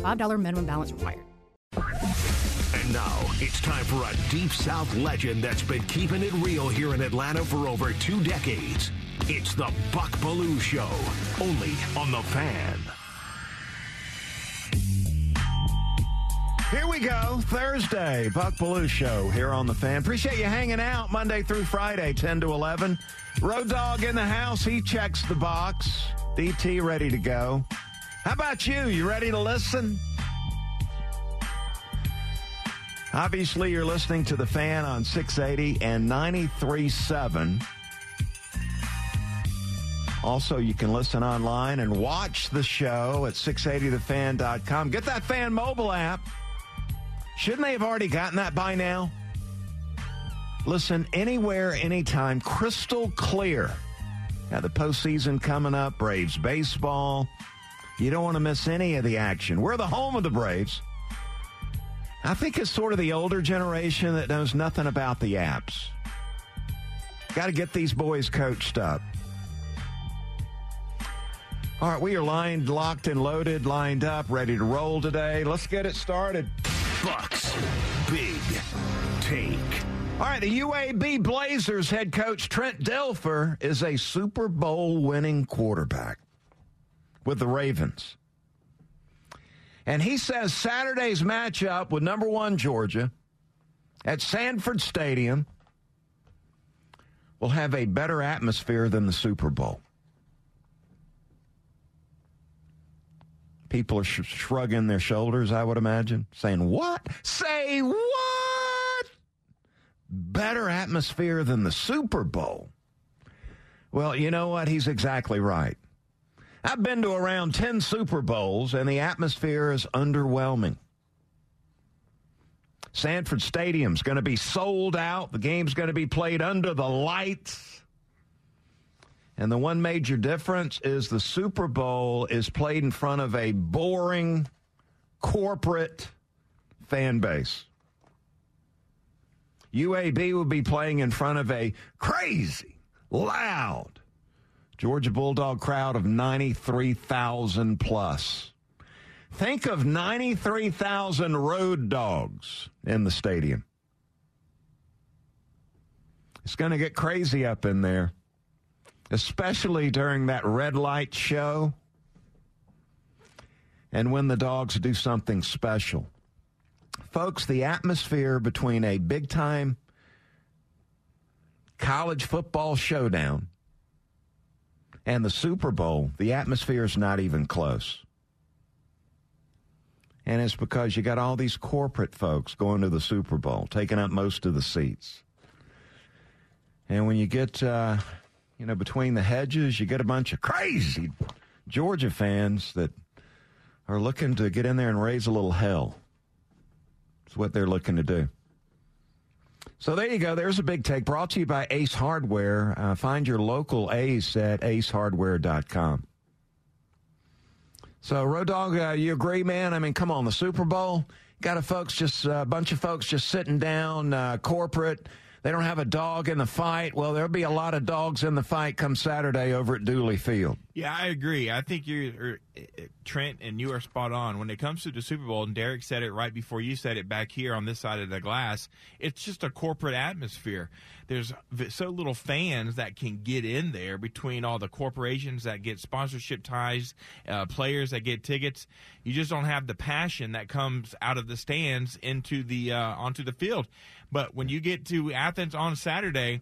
$5 minimum balance required. And now it's time for a Deep South legend that's been keeping it real here in Atlanta for over two decades. It's the Buck Belue Show, only on The Fan. Here we go, Thursday, Buck Belue Show here on The Fan. Appreciate you hanging out Monday through Friday, 10 to 11. Road Dog in the house, he checks the box. DT ready to go. How about you? You ready to listen? Obviously, you're listening to the fan on 680 and 93.7. Also, you can listen online and watch the show at 680thefan.com. Get that fan mobile app. Shouldn't they have already gotten that by now? Listen anywhere, anytime, crystal clear. Now, the postseason coming up, Braves baseball. You don't want to miss any of the action. We're the home of the Braves. I think it's sort of the older generation that knows nothing about the apps. Got to get these boys coached up. All right, we are lined, locked, and loaded, lined up, ready to roll today. Let's get it started. Bucks Big Take. All right, the UAB Blazers head coach Trent Dilfer is a Super Bowl winning quarterback with the Ravens. And he says Saturday's matchup with number one Georgia at Sanford Stadium will have a better atmosphere than the Super Bowl. People are sh- shrugging their shoulders, I would imagine, saying, What? Say what? Better atmosphere than the Super Bowl. Well, you know what? He's exactly right. I've been to around 10 Super Bowls, and the atmosphere is underwhelming. Sanford Stadium's going to be sold out. The game's going to be played under the lights. And the one major difference is the Super Bowl is played in front of a boring corporate fan base. UAB will be playing in front of a crazy, loud Georgia Bulldog crowd of 93,000 plus. Think of 93,000 road dogs in the stadium. It's going to get crazy up in there, especially during that red light show and when the dogs do something special. Folks, the atmosphere between a big time college football showdown and the Super Bowl, the atmosphere is not even close. And it's because you got all these corporate folks going to the Super Bowl, taking up most of the seats. And when you get, uh, you know, between the hedges, you get a bunch of crazy Georgia fans that are looking to get in there and raise a little hell. It's what they're looking to do. So there you go. There's a big take brought to you by Ace Hardware. Uh, find your local Ace at acehardware.com. So, Road Dog, uh, you agree, man? I mean, come on, the Super Bowl got a folks just uh, a bunch of folks just sitting down, uh, corporate. They don't have a dog in the fight. Well, there'll be a lot of dogs in the fight come Saturday over at Dooley Field. Yeah, I agree. I think you're Trent, and you are spot on when it comes to the Super Bowl. And Derek said it right before you said it back here on this side of the glass. It's just a corporate atmosphere. There's so little fans that can get in there between all the corporations that get sponsorship ties, uh, players that get tickets. You just don't have the passion that comes out of the stands into the uh, onto the field. But when you get to Athens on Saturday,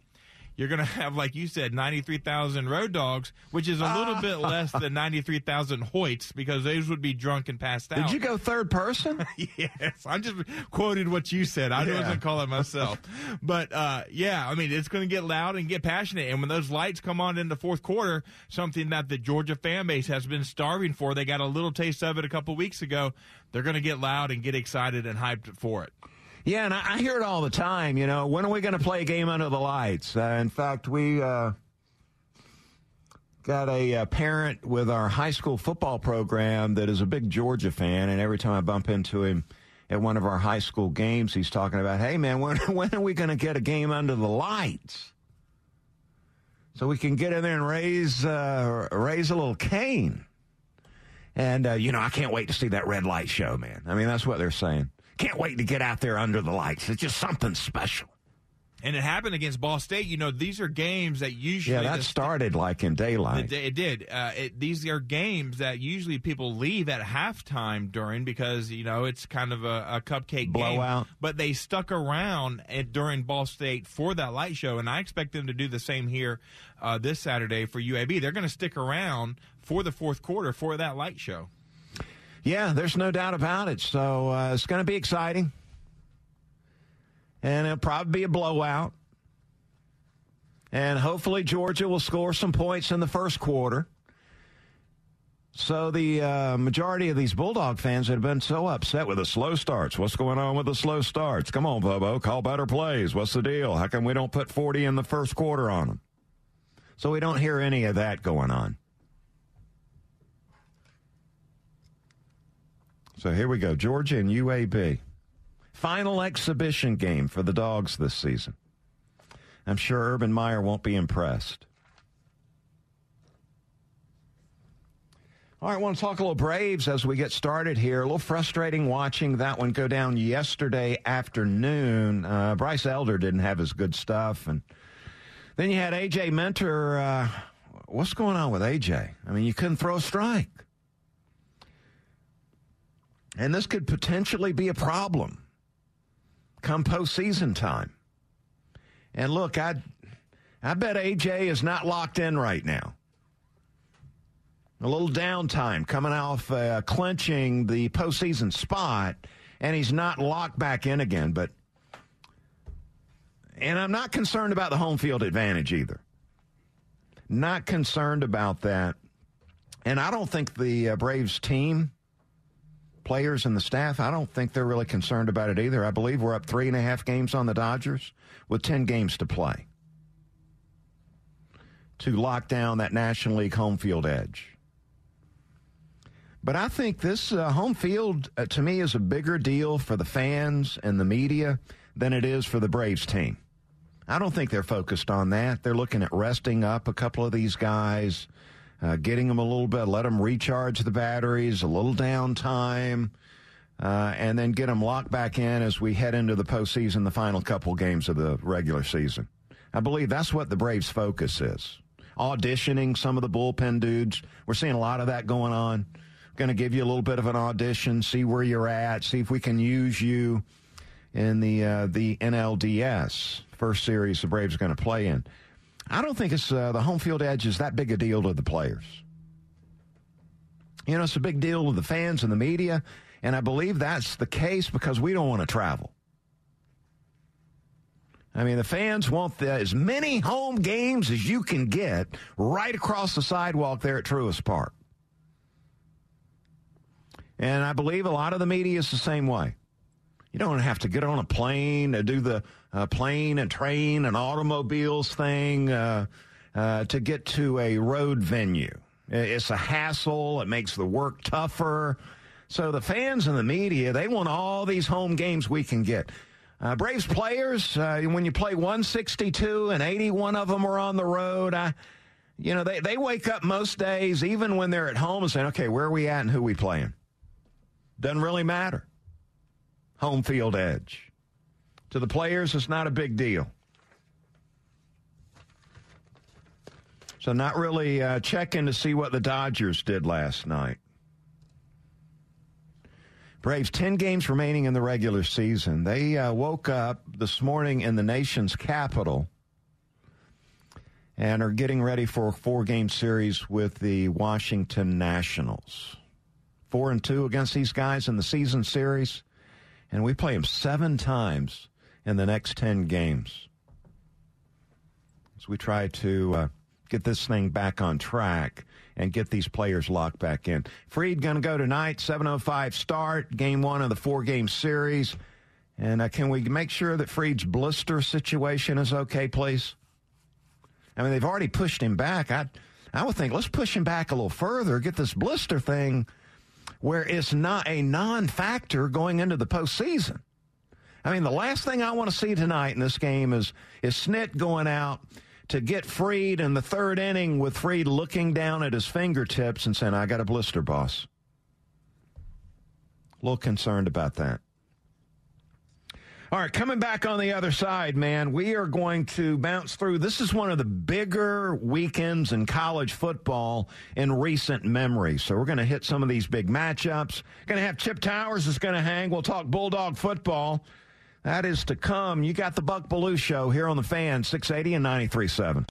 you're going to have, like you said, 93,000 road dogs, which is a little bit less than 93,000 Hoyts because those would be drunk and passed out. Did you go third person? yes, I just quoted what you said. I Yeah. wasn't calling myself, but uh, yeah, I mean it's going to get loud and get passionate. And when those lights come on in the fourth quarter, something that the Georgia fan base has been starving for, they got a little taste of it a couple weeks ago. They're going to get loud and get excited and hyped for it. Yeah, and I, I hear it all the time. You know, when are we going to play a game under the lights? Uh, in fact, we uh, got a, uh parent with our high school football program that is a big Georgia fan, and every time I bump into him at one of our high school games, he's talking about, "Hey, man, when when are we going to get a game under the lights?" So we can get in there and raise uh, raise a little cane. And uh, you know, I can't wait to see that red light show, man. I mean, that's what they're saying. Can't wait to get out there under the lights. It's just something special. And it happened against Ball State. You know, these are games that usually Yeah, that started like in daylight. day- It did. Uh, it, these are games that usually people leave at halftime during because you know it's kind of a, a cupcake Blowout. game. But they stuck around at, during Ball State for that light show, and I expect them to do the same here uh, this Saturday for UAB. They're going to stick around for the fourth quarter for that light show. Yeah, there's no doubt about it. So uh, it's going to be exciting. And it'll probably be a blowout. And hopefully Georgia will score some points in the first quarter. So the uh, majority of these Bulldog fans have been so upset with the slow starts. What's going on with the slow starts? Come on, Bobo, call better plays. What's the deal? How come we don't put 40 in the first quarter on them? So we don't hear any of that going on. So here we go Georgia and UAB. Final exhibition game for the Dogs this season. I'm sure Urban Meyer won't be impressed. All right, I want to talk a little Braves as we get started here. A little frustrating watching that one go down yesterday afternoon. Uh, Bryce Elder didn't have his good stuff. And then you had A.J. Minter. Uh, what's going on with A.J.? I mean, you couldn't throw a strike. And this could potentially be a problem come postseason time. And look, I, I bet AJ is not locked in right now. A little downtime coming off uh, clinching the postseason spot, and he's not locked back in again. But, and I'm not concerned about the home field advantage either. Not concerned about that. And I don't think the uh, Braves team players and the staff, I don't think they're really concerned about it either. I believe we're up three and a half games on the Dodgers with 10 games to play to lock down that National League home field edge. But I think this uh, home field, uh, to me, is a bigger deal for the fans and the media than it is for the Braves team. I don't think they're focused on that. They're looking at resting up a couple of these guys, uh, getting them a little bit, let them recharge the batteries, a little downtime, uh, and then get them locked back in as we head into the postseason, the final couple games of the regular season. I believe that's what the Braves' focus is. Auditioning some of the bullpen dudes. We're seeing a lot of that going on. Going to give you a little bit of an audition, see where you're at, see if we can use you in the uh, the NLDS first series the Braves are going to play in. I don't think it's uh, the home field edge is that big a deal to the players. You know, it's a big deal to the fans and the media, and I believe that's the case because we don't want to travel. I mean, the fans want the, as many home games as you can get right across the sidewalk there at Truist Park. And I believe a lot of the media is the same way. You don't have to get on a plane to do the uh, plane and train and automobiles thing uh, uh, to get to a road venue. It's a hassle. It makes the work tougher. So the fans and the media, they want all these home games we can get. Uh, Braves players, uh, when you play 162 and 81 of them are on the road, I, you know, they, they wake up most days, even when they're at home, and saying, okay, where are we at and who we playing? Doesn't really matter. Home field edge. To the players, it's not a big deal. So, not really uh, checking to see what the Dodgers did last night. Braves, 10 games remaining in the regular season. They uh, woke up this morning in the nation's capital and are getting ready for a four game series with the Washington Nationals. Four and two against these guys in the season series, and we play them seven times in the next 10 games. As we try to uh, get this thing back on track and get these players locked back in. Fried going to go tonight, 7.05 start, game one of the four game series. And uh, can we make sure that Fried's blister situation is okay, please? I mean, they've already pushed him back. I, I would think let's push him back a little further, get this blister thing where it's not a non-factor going into the postseason. I mean, the last thing I want to see tonight in this game is is Snit going out to get Fried in the third inning with Fried looking down at his fingertips and saying, "I got a blister, boss." A little concerned about that. All right, coming back on the other side, man, we are going to bounce through. This is one of the bigger weekends in college football in recent memory. So we're going to hit some of these big matchups. Going to have Chip Towers is going to hang. We'll talk Bulldog football. That is to come. You got the Buck Belue show here on the fan, 680 and 93.7.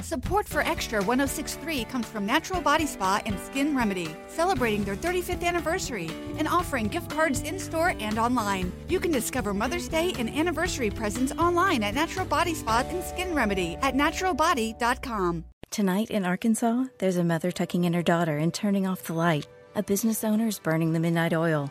Support for Extra 1063 comes from Natural Body Spa and Skin Remedy, celebrating their 35th anniversary and offering gift cards in store and online. You can discover Mother's Day and anniversary presents online at Natural Body Spa and Skin Remedy at naturalbody.com. Tonight in Arkansas, there's a mother tucking in her daughter and turning off the light. A business owner is burning the midnight oil.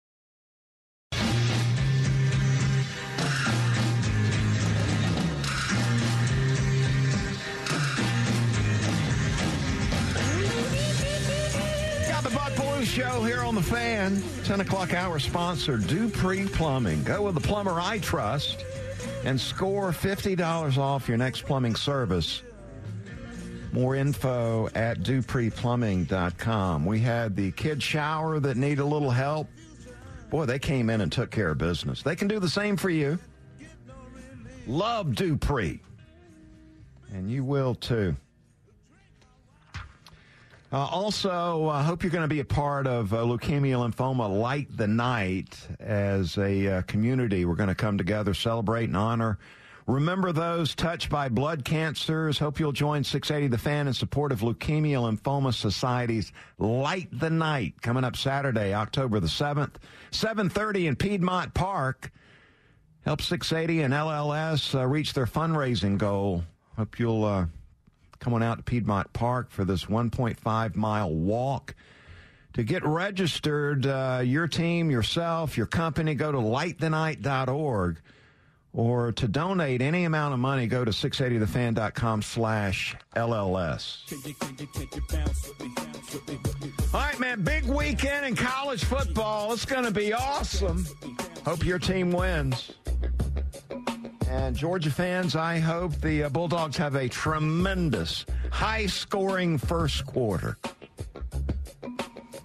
Show here on the fan. 10 o'clock hour sponsor, Dupree Plumbing. Go with the plumber I trust and score $50 off your next plumbing service. More info at dupreeplumbing.com. We had the kid shower that need a little help. Boy, they came in and took care of business. They can do the same for you. Love Dupree. And you will too. Uh, also, I uh, hope you're going to be a part of uh, Leukemia Lymphoma Light the Night as a uh, community. We're going to come together, celebrate, and honor. Remember those touched by blood cancers. Hope you'll join 680 The Fan in support of Leukemia Lymphoma Society's Light the Night coming up Saturday, October the 7th, 7:30 in Piedmont Park. Help 680 and LLS uh, reach their fundraising goal. Hope you'll uh, coming out to Piedmont Park for this 1.5 mile walk. To get registered, uh, your team, yourself, your company, go to lightthenight.org. Or to donate any amount of money, go to 680thefan.com slash LLS. All right, man, big weekend in college football. It's going to be awesome. Hope your team wins. And Georgia fans, I hope the uh, Bulldogs have a tremendous, high scoring first quarter.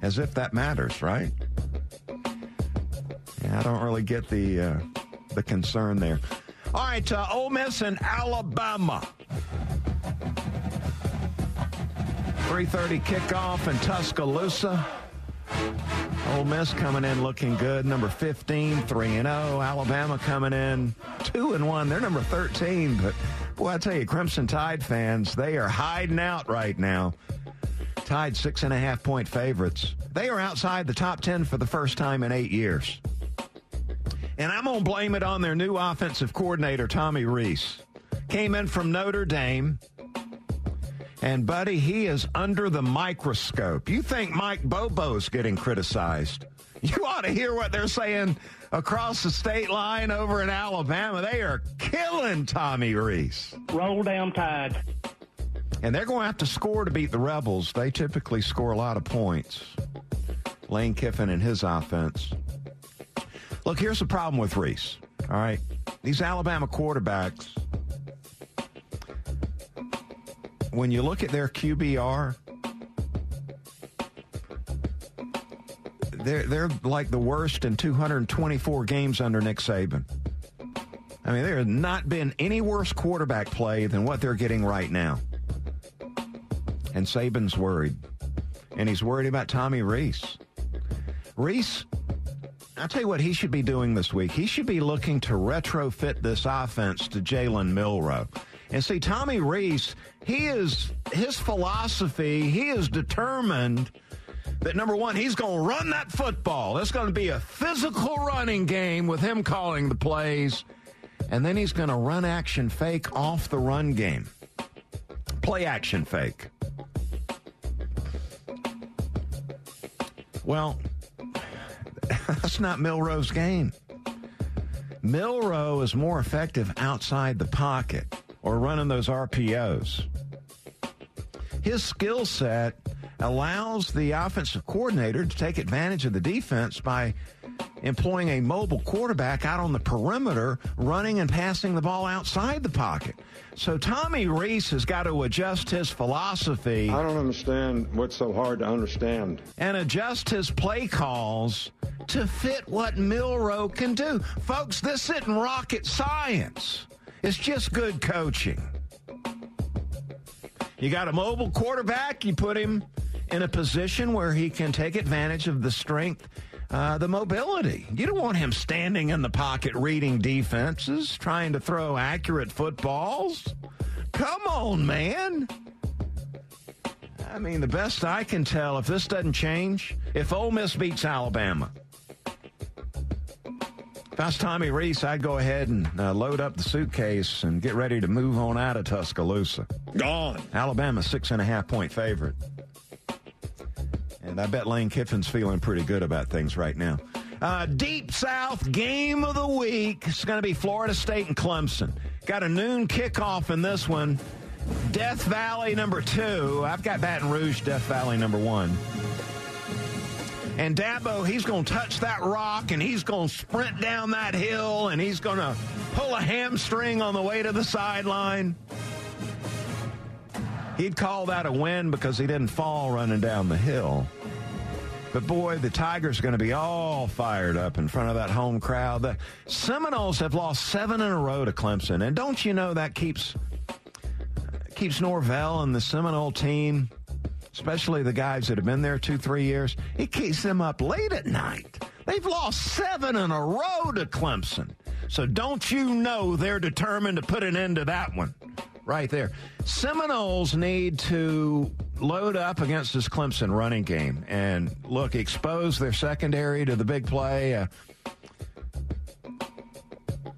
As if that matters, right? I don't really get the uh, the concern there. All right, uh, Ole Miss and Alabama. 3:30 kickoff in Tuscaloosa. Ole Miss coming in looking good, number 15, 3 and 0. Alabama coming in 2 and 1. They're number 13, but boy, I tell you, Crimson Tide fans, they are hiding out right now. Tide six and a half point favorites. They are outside the top 10 for the first time in eight years. And I'm going to blame it on their new offensive coordinator, Tommy Rees. Came in from Notre Dame and, buddy, he is under the microscope. You think Mike Bobo's getting criticized. You ought to hear what they're saying across the state line over in Alabama. They are killing Tommy Rees. Roll down tide. And they're going to have to score to beat the Rebels. They typically score a lot of points. Lane Kiffin and his offense. Look, here's the problem with Rees. All right. These Alabama quarterbacks when you look at their QBR, they're they're like the worst in 224 games under Nick Saban. I mean, there has not been any worse quarterback play than what they're getting right now. And Saban's worried. And he's worried about Tommy Rees. Rees, I'll tell you what he should be doing this week. He should be looking to retrofit this offense to Jalen Milroe. And see, Tommy Rees, he is his philosophy, he is determined that number one, he's going to run that football. It's going to be a physical running game with him calling the plays and then he's going to run action fake off the run game. Play action fake. Well, that's not Milroe's game. Milroe is more effective outside the pocket or running those RPOs. His skill set allows the offensive coordinator to take advantage of the defense by employing a mobile quarterback out on the perimeter, running and passing the ball outside the pocket. So Tommy Rees has got to adjust his philosophy. I don't understand what's so hard to understand. And adjust his play calls to fit what Milroe can do. Folks, this isn't rocket science. It's just good coaching. You got a mobile quarterback, you put him in a position where he can take advantage of the strength uh, the mobility. You don't want him standing in the pocket reading defenses, trying to throw accurate footballs. Come on, man. I mean, the best I can tell, if this doesn't change, if Ole Miss beats Alabama, if I was Tommy Rees, I'd go ahead and uh, load up the suitcase and get ready to move on out of Tuscaloosa. Gone. Alabama, six and a half point favorite. And I bet Lane Kiffin's feeling pretty good about things right now. Uh, Deep South game of the week. It's going to be Florida State and Clemson. Got a noon kickoff in this one. Death Valley number two. I've got Baton Rouge, Death Valley number one. And Dabo, he's going to touch that rock and he's going to sprint down that hill and he's going to pull a hamstring on the way to the sideline. He'd call that a win because he didn't fall running down the hill. But boy, the Tigers are going to be all fired up in front of that home crowd. The Seminoles have lost seven in a row to Clemson, and don't you know that keeps keeps Norvell and the Seminole team, especially the guys that have been there two, three years, it keeps them up late at night. They've lost seven in a row to Clemson. So don't you know they're determined to put an end to that one right there. Seminoles need to load up against this Clemson running game and look, expose their secondary to the big play. Uh,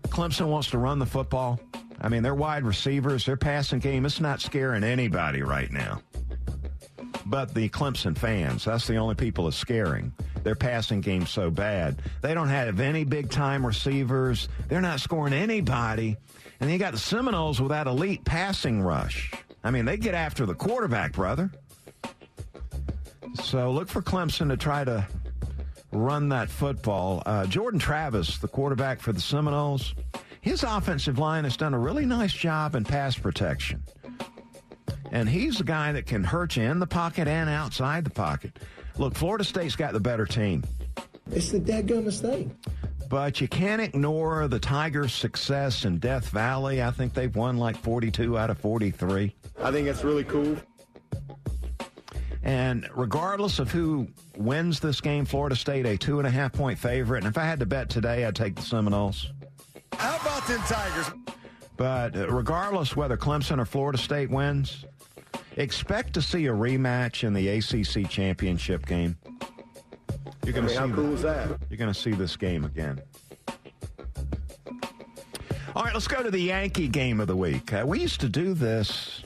Clemson wants to run the football. I mean, their wide receivers, their passing game, it's not scaring anybody right now. But the Clemson fans, that's the only people it's scaring. Their passing game's so bad. They don't have any big time receivers. They're not scoring anybody. And you got the Seminoles with that elite passing rush. I mean, they get after the quarterback, brother. So look for Clemson to try to run that football. Uh, Jordan Travis, the quarterback for the Seminoles, his offensive line has done a really nice job in pass protection. And he's the guy that can hurt you in the pocket and outside the pocket. Look, Florida State's got the better team. It's the dadgummest thing. But you can't ignore the Tigers' success in Death Valley. I think they've won like 42 out of 43. I think that's really cool. And regardless of who wins this game, Florida State a two and a half point favorite. And if I had to bet today, I'd take the Seminoles. How about them Tigers? But uh, regardless whether Clemson or Florida State wins, expect to see a rematch in the ACC championship game. You're going to I see how cool the- is that? You're going to see this game again. All right, let's go to the Yankee game of the week. Uh, we used to do this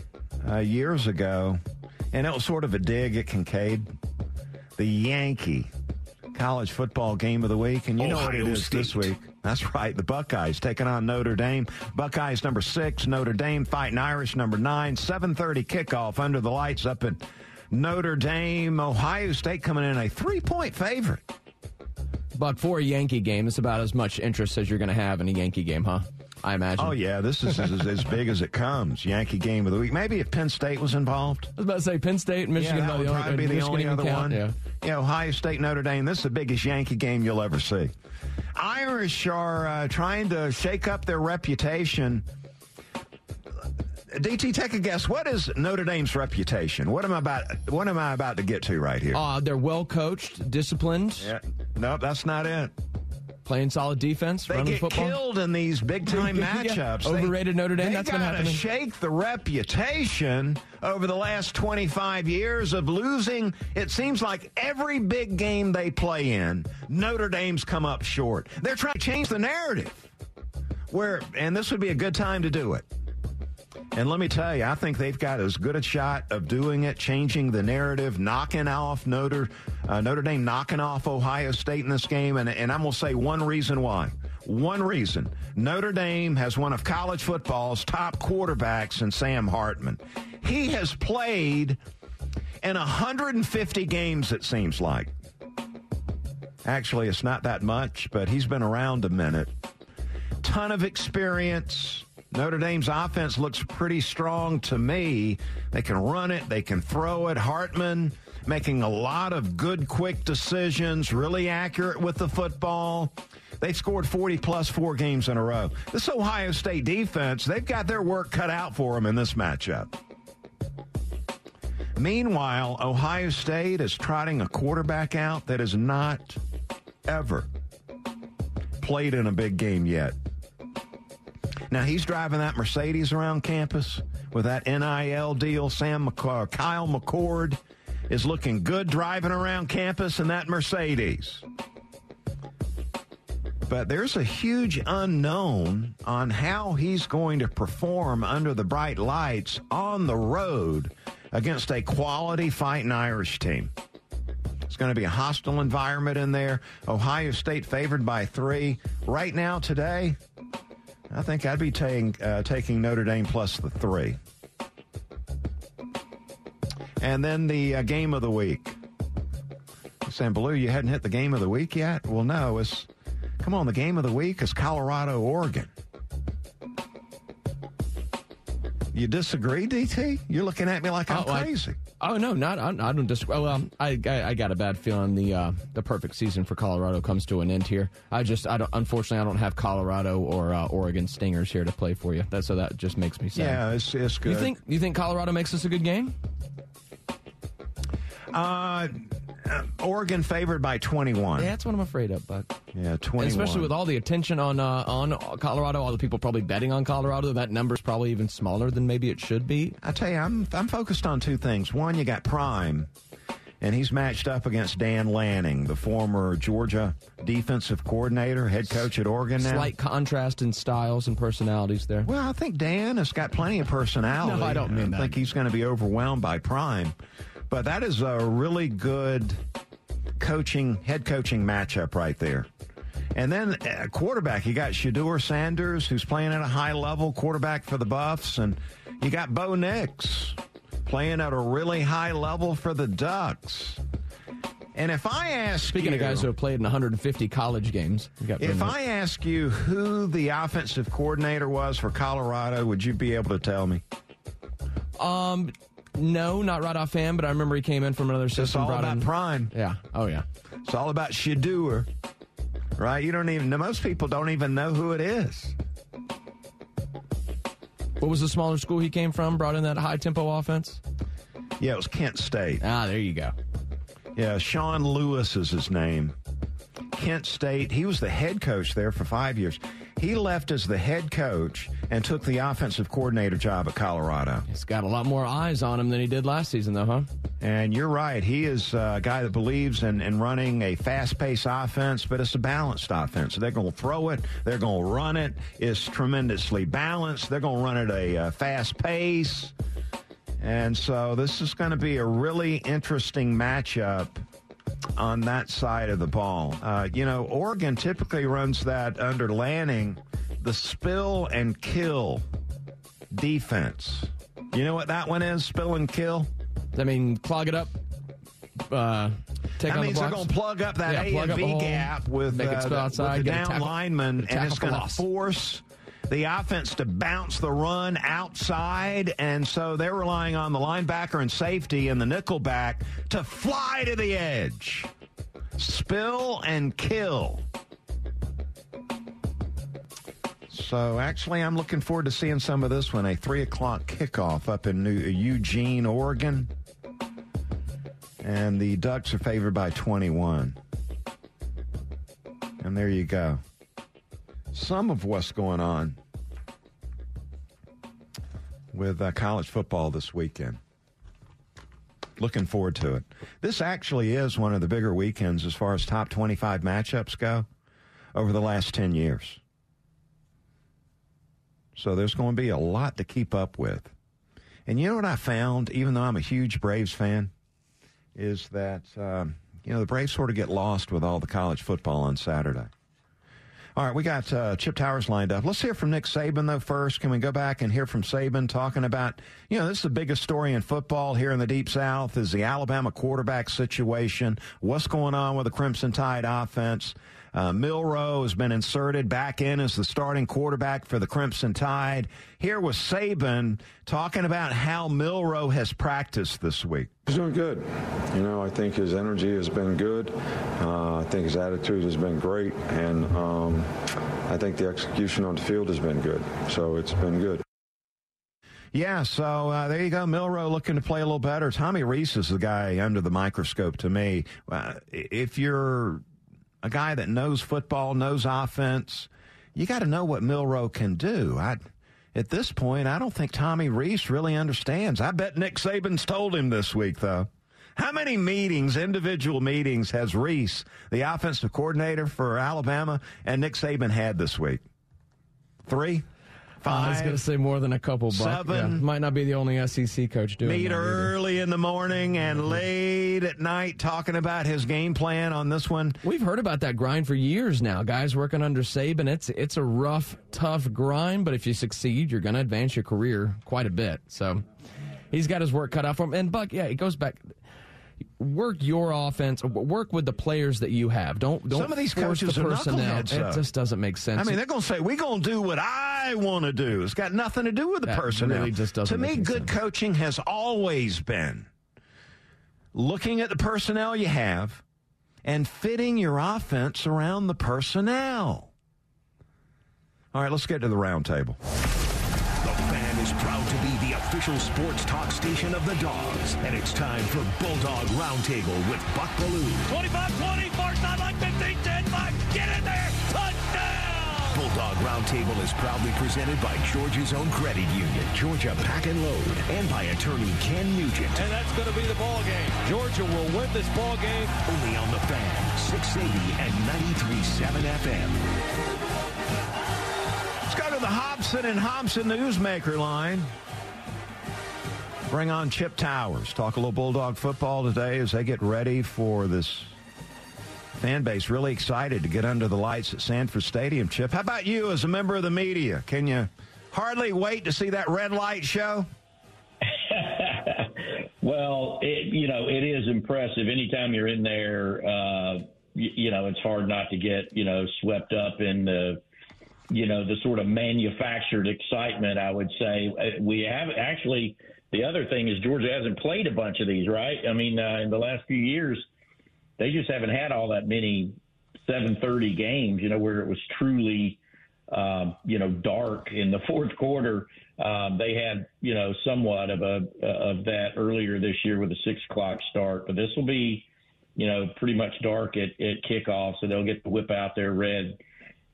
uh, years ago, and it was sort of a dig at Kincaid. The Yankee college football game of the week, and you know what it is Ohio is this week. That's right, the Buckeyes taking on Notre Dame. Buckeyes number six, Notre Dame fighting Irish number nine. Seven thirty kickoff under the lights up at Notre Dame. Ohio State coming in a three point favorite. But for a Yankee game, it's about as much interest as you're going to have in a Yankee game, huh? I imagine. Oh yeah, this is as, as big as it comes. Yankee game of the week. Maybe if Penn State was involved. I was about to say Penn State, Michigan. Yeah, that would probably be the Michigan only other count, one. Yeah. You know, Ohio State Notre Dame. This is the biggest Yankee game you'll ever see. Irish are uh, trying to shake up their reputation. DT, take a guess. What is Notre Dame's reputation? What am I about? What am I about to get to right here? Uh, they're well coached, disciplined. Yeah. Nope, that's not it. Playing solid defense, They running get football. killed in these big time Yeah. matchups. Overrated Notre Dame, They that's been happening. Shake the reputation over the last 25 years of losing. It seems like every big game they play in, Notre Dame's come up short. They're trying to change the narrative. Where and this would be a good time to do it. And let me tell you, I think they've got as good a shot of doing it, changing the narrative, knocking off Notre uh, Notre Dame, knocking off Ohio State in this game. And, and I'm going to say one reason why. One reason. Notre Dame has one of college football's top quarterbacks in Sam Hartman. He has played in 150 games, it seems like. Actually, it's not that much, but he's been around a minute. Ton of experience. Notre Dame's offense looks pretty strong to me. They can run it, they can throw it. Hartman making a lot of good, quick decisions, really accurate with the football. They've scored 40 plus four games in a row. This Ohio State defense, they've got their work cut out for them in this matchup. Meanwhile, Ohio State is trotting a quarterback out that has not ever played in a big game yet. Now he's driving that Mercedes around campus with that NIL deal. Sam McC- uh, Kyle McCord is looking good driving around campus in that Mercedes. But there's a huge unknown on how he's going to perform under the bright lights on the road against a quality fighting Irish team. It's going to be a hostile environment in there. Ohio State favored by three. Right now, today, I think I'd be taking uh, taking Notre Dame plus the three. And then the uh, game of the week. You're Blue, you hadn't hit the game of the week yet? Well, no. It's come on. The game of the week is Colorado, Oregon. You disagree, DT? You're looking at me like I'm Oh, crazy. Oh no, not I, I don't disagree. Well, I, I I got a bad feeling the uh, the perfect season for Colorado comes to an end here. I just I don't unfortunately I don't have Colorado or uh, Oregon Stingers here to play for you. That so that just makes me sad. yeah, it's it's good. You think you think Colorado makes this a good game? Uh, uh, Oregon favored by 21. Yeah, that's what I'm afraid of, but Yeah, 21. especially with all the attention on uh, on Colorado, all the people probably betting on Colorado, that number's probably even smaller than maybe it should be. I tell you, I'm I'm focused on two things. One, you got Prime, and he's matched up against Dan Lanning, the former Georgia defensive coordinator, head coach at Oregon now. Slight contrast in styles and personalities there. Well, I think Dan has got plenty of personality. No, I don't mean I that. think he's going to be overwhelmed by Prime, but that is a really good coaching head coaching matchup right there. And then uh, quarterback, you got Shedeur Sanders, who's playing at a high level, quarterback for the Buffs, and you got Bo Nix playing at a really high level for the Ducks. And if I ask Speaking you, of guys who have played in 150 college games, got if I ask you who the offensive coordinator was for Colorado, would you be able to tell me? Um, no, not right offhand, but I remember he came in from another system. It's all brought about in, Prime. Yeah. Oh yeah. It's all about Shedeur, right? You don't even. Most people don't even know who it is. What was the smaller school he came from? Brought in that high tempo offense. Yeah, it was Kent State. Ah, there you go. Yeah, Sean Lewis is his name. Kent State. He was the head coach there for five years. He left as the head coach and took the offensive coordinator job at Colorado. He's got a lot more eyes on him than he did last season, though, huh? And you're right. He is a guy that believes in, in running a fast paced offense, but it's a balanced offense. They're going to throw it, they're going to run it. It's tremendously balanced. They're going to run at a uh, fast pace. And so this is going to be a really interesting matchup on that side of the ball. Uh, you know, Oregon typically runs that under Lanning, the spill and kill defense. You know what that one is? Spill and kill? I mean, clog it up. Uh, take That means the they're going to plug up that Yeah, A and B hole, gap with, uh, the, outside, with the down lineman, and it's going to force the offense to bounce the run outside, and so they're relying on the linebacker and safety and the nickelback to fly to the edge, spill and kill. So actually, I'm looking forward to seeing some of this one. A three o'clock kickoff up in New, Eugene, Oregon, and the Ducks are favored by 21. And there you go. Some of what's going on with uh, college football this weekend. Looking forward to it. This actually is one of the bigger weekends as far as top 25 matchups go over the last 10 years. So there's going to be a lot to keep up with. And you know what I found, even though I'm a huge Braves fan, is that, um, you know, the Braves sort of get lost with all the college football on Saturday. All right, we got uh, Chip Towers lined up. Let's hear from Nick Saban, though, first. Can we go back and hear from Saban talking about, you know, this is the biggest story in football here in the Deep South is the Alabama quarterback situation. What's going on with the Crimson Tide offense? Uh, Milroe has been inserted back in as the starting quarterback for the Crimson Tide. Here was Saban talking about how Milroe has practiced this week. He's doing good. You know, I think his energy has been good. Uh, I think his attitude has been great. And um, I think the execution on the field has been good. So it's been good. Yeah, so uh, there you go. Milroe looking to play a little better. Tommy Rees is the guy under the microscope to me. Uh, if you're a guy that knows football, knows offense. You got to know what Milroe can do. I, at this point, I don't think Tommy Rees really understands. I bet Nick Saban's told him this week, though. How many meetings, individual meetings, has Rees, the offensive coordinator for Alabama, and Nick Saban had this week? Three? Five, I was going to say more than a couple. Buck. Seven. Yeah. Might not be the only SEC coach doing Meet early in the morning and Mm-hmm. late at night talking about his game plan on this one. We've heard about that grind for years now. Guys working under Saban, it's it's a rough, tough grind, but if you succeed, you're going to advance your career quite a bit. So he's got his work cut out for him. And Buck, yeah, it goes back. Work your offense. Work with the players that you have. Don't don't Some of these coaches the are knuckleheads. It just doesn't make sense. I mean, they're going to say, we're going to do what I want to do. It's got nothing to do with the That personnel. really just doesn't to me, good sense. coaching has always been looking at the personnel you have and fitting your offense around the personnel. All right, let's get to the roundtable. The fan is proud to be the official sports talk station of the Dogs. And it's time for Bulldog Roundtable with Buck Belue. 25-20, far sideline, 15, 10, Bulldog Roundtable is proudly presented by Georgia's own credit union, Georgia Pack and Load, and by attorney Ken Nugent. And that's going to be the ball game. Georgia will win this ball game. Only on the fan, 680 and 93.7 FM. Let's go to the Hobson and Hobson Newsmaker line. Bring on Chip Towers. Talk a little Bulldog football today as they get ready for this fan base. Really excited to get under the lights at Sanford Stadium. Chip, how about you as a member of the media? Can you hardly wait to see that red light show? Well, it, you know, it is impressive. Anytime you're in there, uh, you, you know, it's hard not to get, you know, swept up in the, you know, the sort of manufactured excitement, I would say. Uh, We have actually, the other thing is Georgia hasn't played a bunch of these, right? I mean, uh, in the last few years, they just haven't had all that many 7:30 games, you know, where it was truly, um, you know, dark in the fourth quarter. Um, they had, you know, somewhat of a of that earlier this year with a six o'clock start, but this will be, you know, pretty much dark at, at kickoff, so they'll get to whip out their red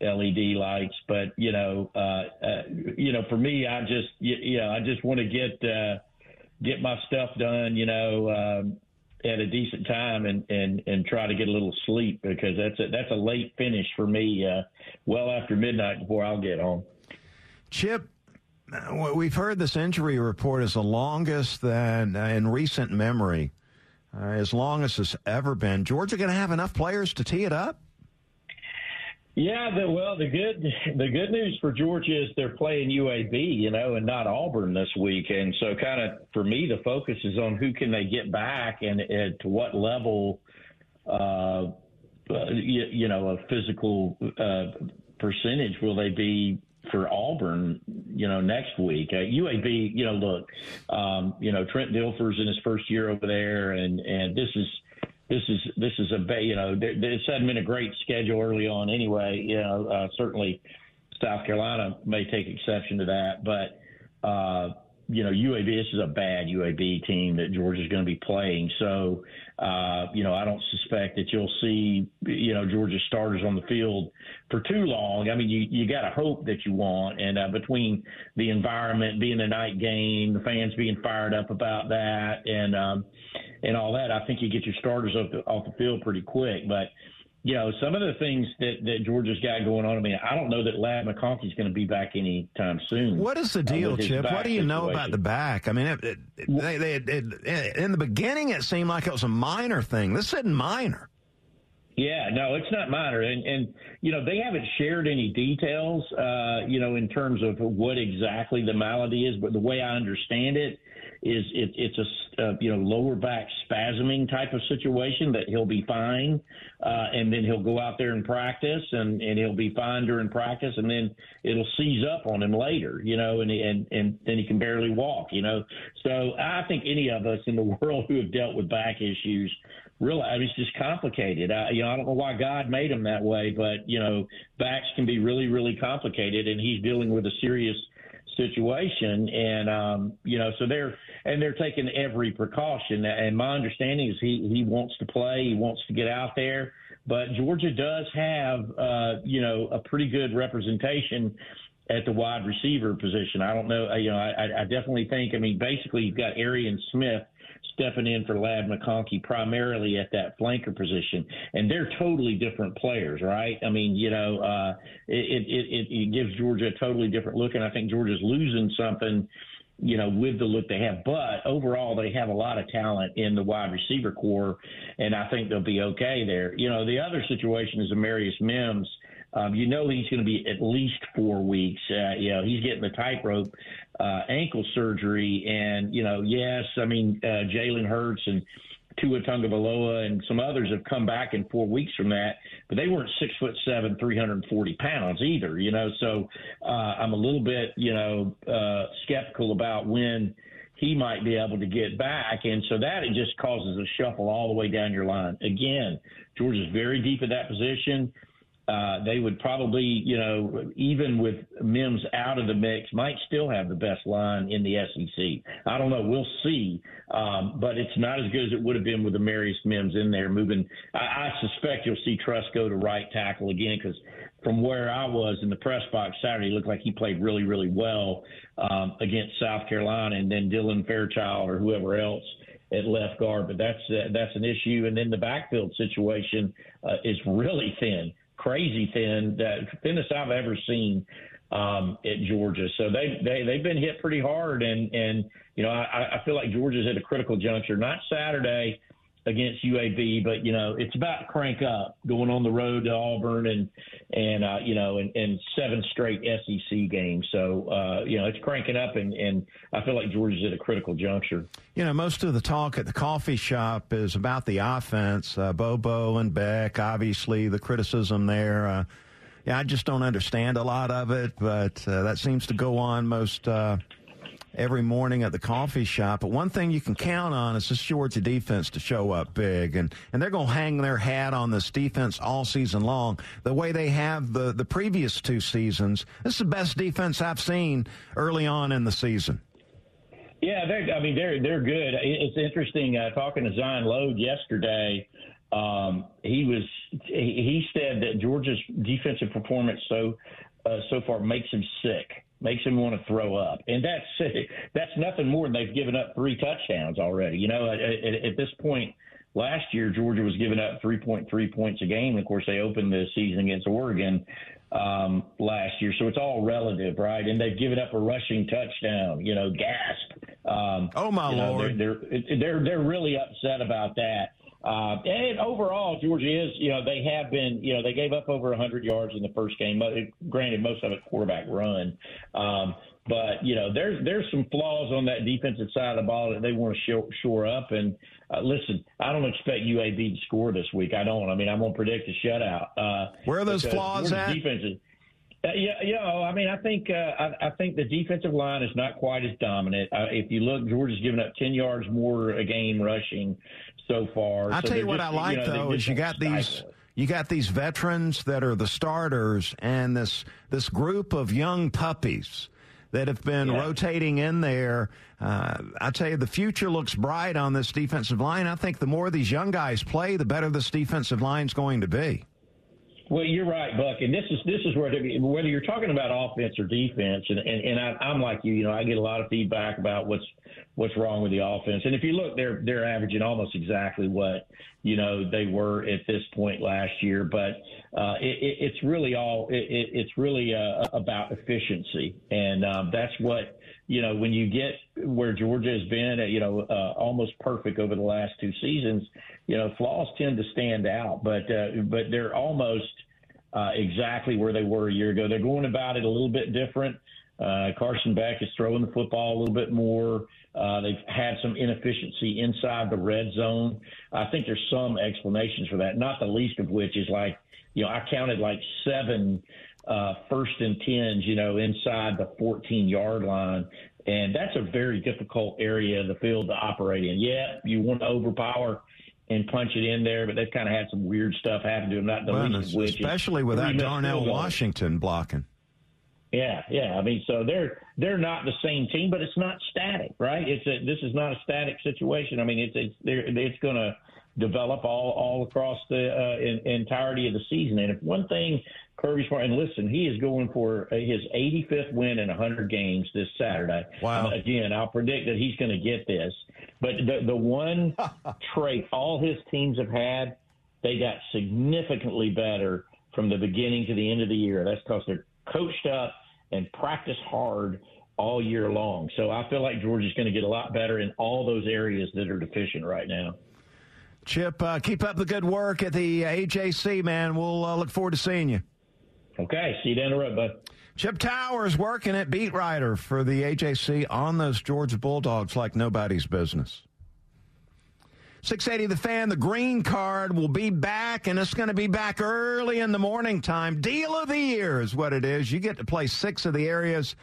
LED lights. But you know, uh, uh, you know, for me, I just, you, you know, I just want to get uh, get my stuff done, you know, um, at a decent time and, and, and try to get a little sleep because that's a, that's a late finish for me, uh, well after midnight before I'll get home. Chip, we've heard this injury report is the longest than uh, in recent memory, uh, as long as it's ever been. Georgia going to have enough players to tee it up? Yeah, the, well, the good the good news for Georgia is they're playing UAB, you know, and not Auburn this week, and so kind of for me the focus is on who can they get back and, at what level, uh, you, you know, a physical uh, percentage will they be for Auburn, you know, next week. Uh, UAB, you know, look, um, you know, Trent Dilfer's in his first year over there, and and this is this is this is a you know this hadn't been a great schedule early on anyway. You know, uh, certainly South Carolina may take exception to that, but uh, you know UAB this is a bad UAB team that Georgia's going to be playing. So uh, you know I don't suspect that you'll see you know Georgia starters on the field for too long. I mean you you got to hope that you want, and uh, between the environment being a night game, the fans being fired up about that, and um, and all that, I think you get your starters off the, off the field pretty quick. But you know, some of the things that, that Georgia's got going on. I mean, I don't know that Ladd McConkey's going to be back anytime soon. What is the uh, deal, uh, Chip? What do you situation. know about the back? I mean, it, it, they, they, it, in the beginning, it seemed like it was a minor thing. This isn't minor. Yeah, no, it's not minor, and and you know they haven't shared any details, uh, you know, in terms of what exactly the malady is. But the way I understand it is it, it's a uh, you know lower back spasming type of situation that he'll be fine, uh, and then he'll go out there and practice, and, and he'll be fine during practice, and then it'll seize up on him later, you know, and and and then he can barely walk, you know. So I think any of us in the world who have dealt with back issues really, I mean, it's just complicated. I, you know, I don't know why God made him that way, but you know, backs can be really, really complicated, and he's dealing with a serious situation. And um you know so they're and they're taking every precaution. And my understanding is he he wants to play. He wants to get out there. But Georgia does have uh you know a pretty good representation at the wide receiver position. I don't know you know I I definitely think I mean basically you've got Arian Smith stepping in for Ladd McConkey primarily at that flanker position, and they're totally different players, right? I mean, you know, uh, it, it, it, it gives Georgia a totally different look, and I think Georgia's losing something you know, with the look they have. But overall, they have a lot of talent in the wide receiver corps, and I think they'll be okay there. You know, the other situation is Amarius Mims. Um, you know he's going to be at least four weeks. Uh, you know he's getting the tightrope uh, ankle surgery, and you know yes, I mean uh, Jalen Hurts and Tua Tagovailoa and some others have come back in four weeks from that, but they weren't six foot seven, 340 pounds either. You know, so uh, I'm a little bit you know uh, skeptical about when he might be able to get back. And so that it just causes a shuffle all the way down your line. Again, Georgia's very deep at that position uh, they would probably, you know, even with Mims out of the mix, might still have the best line in the SEC. I don't know. We'll see. Um, but it's not as good as it would have been with Amarius Mims in there moving. I, I suspect you'll see Truss go to right tackle again because from where I was in the press box Saturday, it looked like he played really, really well um, against South Carolina, and then Dylan Fairchild or whoever else at left guard. But that's uh, that's an issue. And then the backfield situation uh, is really thin crazy thin, the thinnest I've ever seen um, at Georgia. So they they they've been hit pretty hard, and and you know I, I feel like Georgia's at a critical juncture. Not Saturday against UAB, but you know it's about crank up going on the road to Auburn and and uh, you know and, and seven straight SEC games. So uh, you know it's cranking up, and and I feel like Georgia's at a critical juncture. You know, most of the talk at the coffee shop is about the offense. Uh, Bobo and Beck, obviously the criticism there. Uh, yeah, I just don't understand a lot of it, but uh, that seems to go on most uh, every morning at the coffee shop. But one thing you can count on is this Georgia defense to show up big, and and they're going to hang their hat on this defense all season long, the way they have the the previous two seasons. This is the best defense I've seen early on in the season. Yeah, I mean they're they're good. It's interesting uh, talking to Zion Logue yesterday. Um, he was he said that Georgia's defensive performance so uh, so far makes him sick makes him want to throw up. And that's that's nothing more than they've given up three touchdowns already. You know, at, at, at this point last year, Georgia was giving up 3.3 points a game. Of course, they opened the season against Oregon um, last year, so it's all relative, right? And they've given up a rushing touchdown. You know, gasp. Um, oh my you know, lord! They're, they're they're they're really upset about that. Uh, and overall, Georgia is, you know, they have been, you know, they gave up over 100 yards in the first game. Granted, most of it quarterback run. Um, but you know, there's there's some flaws on that defensive side of the ball that they want to shore, up. And uh, listen, I don't expect UAB to score this week. I don't. I mean, I'm going to predict a shutout. Uh, Where are those flaws Georgia's at? Defenses, Uh, yeah, yeah. I mean, I think uh, I, I, think the defensive line is not quite as dominant. Uh, if you look, Georgia's given up ten yards more a game rushing so far. I'll so tell you what just, I like you know, though is you got these you got these veterans that are the starters and this this group of young puppies that have been yeah. rotating in there. Uh, I tell you, the future looks bright on this defensive line. I think the more these young guys play, the better this defensive line's going to be. Well, you're right, Buck, and this is this is where whether you're talking about offense or defense, and and, and I, I'm like you, you know, I get a lot of feedback about what's what's wrong with the offense, and if you look, they're they're averaging almost exactly what you know they were at this point last year, but uh, it, it, it's really all it, it's really uh, about efficiency, and um, that's what you know when you get where Georgia has been, you know, uh, almost perfect over the last two seasons. You know, flaws tend to stand out, but uh, but they're almost uh, exactly where they were a year ago. They're going about it a little bit different. Uh, Carson Beck is throwing the football a little bit more. Uh, they've had some inefficiency inside the red zone. I think there's some explanations for that, not the least of which is like, you know, I counted like seven uh, first and tens, you know, inside the 14 yard line. And that's a very difficult area of the field to operate in. Yeah, you want to overpower and punch it in there, but they've kind of had some weird stuff happen to them, not the well, least of which Especially without Darnell Washington blocking. Yeah, yeah. I mean, so they're they're not the same team, but it's not static, right? It's a, this is not a static situation. I mean, it's it's it's going to develop all all across the uh, in, entirety of the season. And if one thing Kirby Smart, and listen, he is going for his 85th win in 100 games this Saturday. Wow! again, I'll predict that he's going to get this. But the the one trait all his teams have had, they got significantly better from the beginning to the end of the year. That's because they're coached up and practiced hard all year long. So I feel like Georgia's going to get a lot better in all those areas that are deficient right now. Chip, uh, keep up the good work at the AJC, man. We'll uh, look forward to seeing you. Okay, see you down the road, bud. Chip Towers working at beat writer for the AJC on those Georgia Bulldogs like nobody's business. 680 The Fan, the green card will be back, and it's going to be back early in the morning time. Deal of the year is what it is. You get to play six of the area's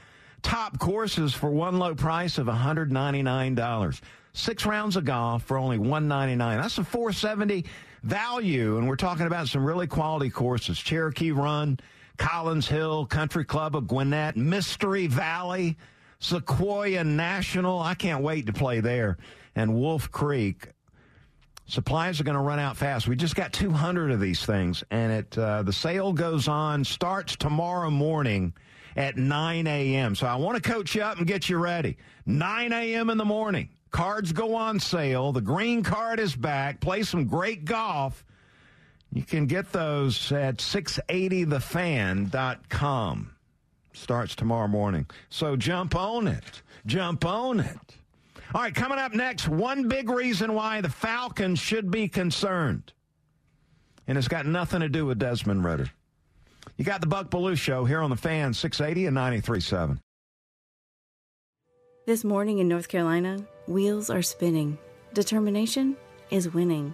top courses for one low price of $199. Six rounds of golf for only 199. That's a 470 value, and we're talking about some really quality courses. Cherokee Run, Collins Hill, Country Club of Gwinnett, Mystery Valley, Sequoia National. I can't wait to play there. And Wolf Creek. Supplies are going to run out fast. We just got 200 of these things, and it uh, the sale goes on starts tomorrow morning at 9 a.m. So I want to coach you up and get you ready. 9 a.m. in the morning. Cards go on sale. The green card is back. Play some great golf. You can get those at 680thefan.com. Starts tomorrow morning. So jump on it. Jump on it. All right, coming up next, one big reason why the Falcons should be concerned. And it's got nothing to do with Desmond Ridder. You got the Buck Belue Show here on the Fan 680 and 93.7. This morning in North Carolina, wheels are spinning. Determination is winning.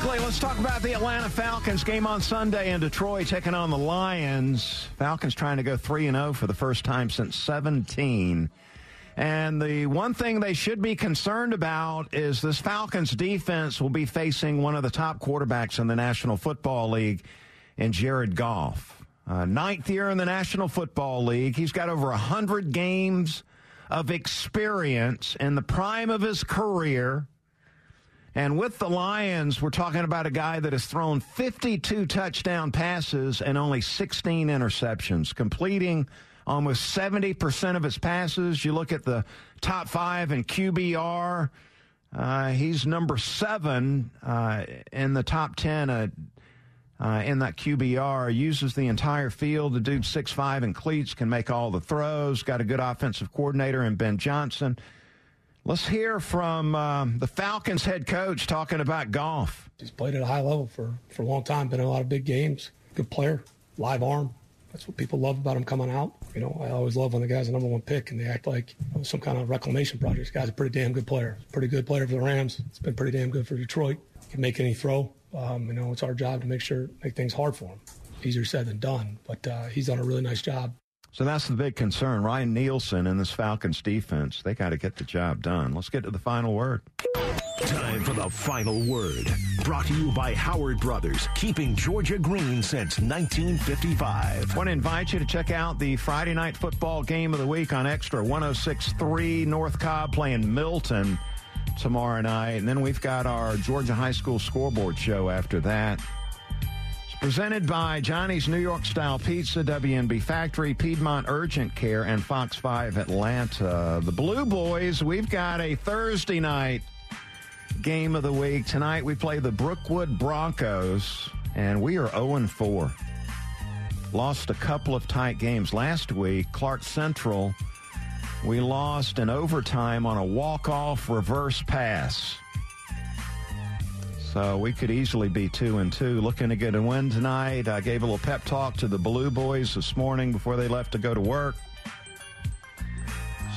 quickly, let's talk about the Atlanta Falcons game on Sunday in Detroit taking on the Lions. Falcons trying to go 3 0 for the first time since 17. And the one thing they should be concerned about is this Falcons defense will be facing one of the top quarterbacks in the National Football League in Jared Goff. Uh, ninth year in the National Football League. He's got over 100 games of experience in the prime of his career. And with the Lions, we're talking about a guy that has thrown 52 touchdown passes and only 16 interceptions, completing almost 70% of his passes. You look at the top five in QBR, uh, he's number seven uh, in the top 10 uh, uh in that QBR. Uses the entire field. The dude 6'5 in cleats can make all the throws. Got a good offensive coordinator in Ben Johnson. Let's hear from um, the Falcons head coach talking about Goff. He's played at a high level for, for a long time, been in a lot of big games. Good player, live arm. That's what people love about him coming out. You know, I always love when the guy's the number one pick and they act like some kind of reclamation project. This guy's a pretty damn good player. Pretty good player for the Rams. It's been pretty damn good for Detroit. Can make any throw. Um, you know, it's our job to make sure make things hard for him. Easier said than done, but uh, he's done a really nice job. So that's the big concern. Ryan Nielsen and this Falcons defense, they got to get the job done. Let's get to the final word. Time for the final word. Brought to you by Howard Brothers, keeping Georgia green since 1955. I want to invite you to check out the Friday night football game of the week on Extra 1063 North Cobb playing Milton tomorrow night. And then we've got our Georgia High School scoreboard show after that. Presented by Johnny's New York Style Pizza, WNB Factory, Piedmont Urgent Care, and Fox 5 Atlanta. The Blue Boys, we've got a Thursday night game of the week. Tonight we play the Brookwood Broncos, and we are 0 4. Lost a couple of tight games. Last week, Clark Central, we lost in overtime on a walk off reverse pass. So uh, we could easily be two and two. Looking to get a win tonight. I gave a little pep talk to the Blue Boys this morning before they left to go to work.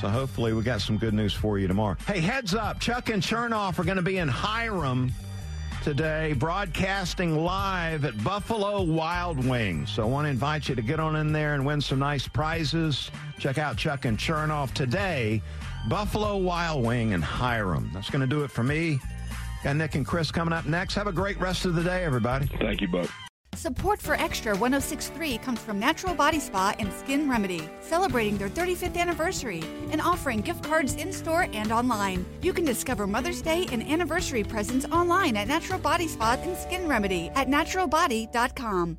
So hopefully we got some good news for you tomorrow. Hey, heads up, Chuck and Chernoff are going to be in Hiram today, broadcasting live at Buffalo Wild Wings. So I want to invite you to get on in there and win some nice prizes. Check out Chuck and Chernoff today, Buffalo Wild Wing in Hiram. That's going to do it for me. Got Nick and Chris coming up next. Have a great rest of the day, everybody. Thank you, Buck. Support for Extra 1063 comes from Natural Body Spa and Skin Remedy, celebrating their 35th anniversary and offering gift cards in store and online. You can discover Mother's Day and anniversary presents online at Natural Body Spa and Skin Remedy at naturalbody.com.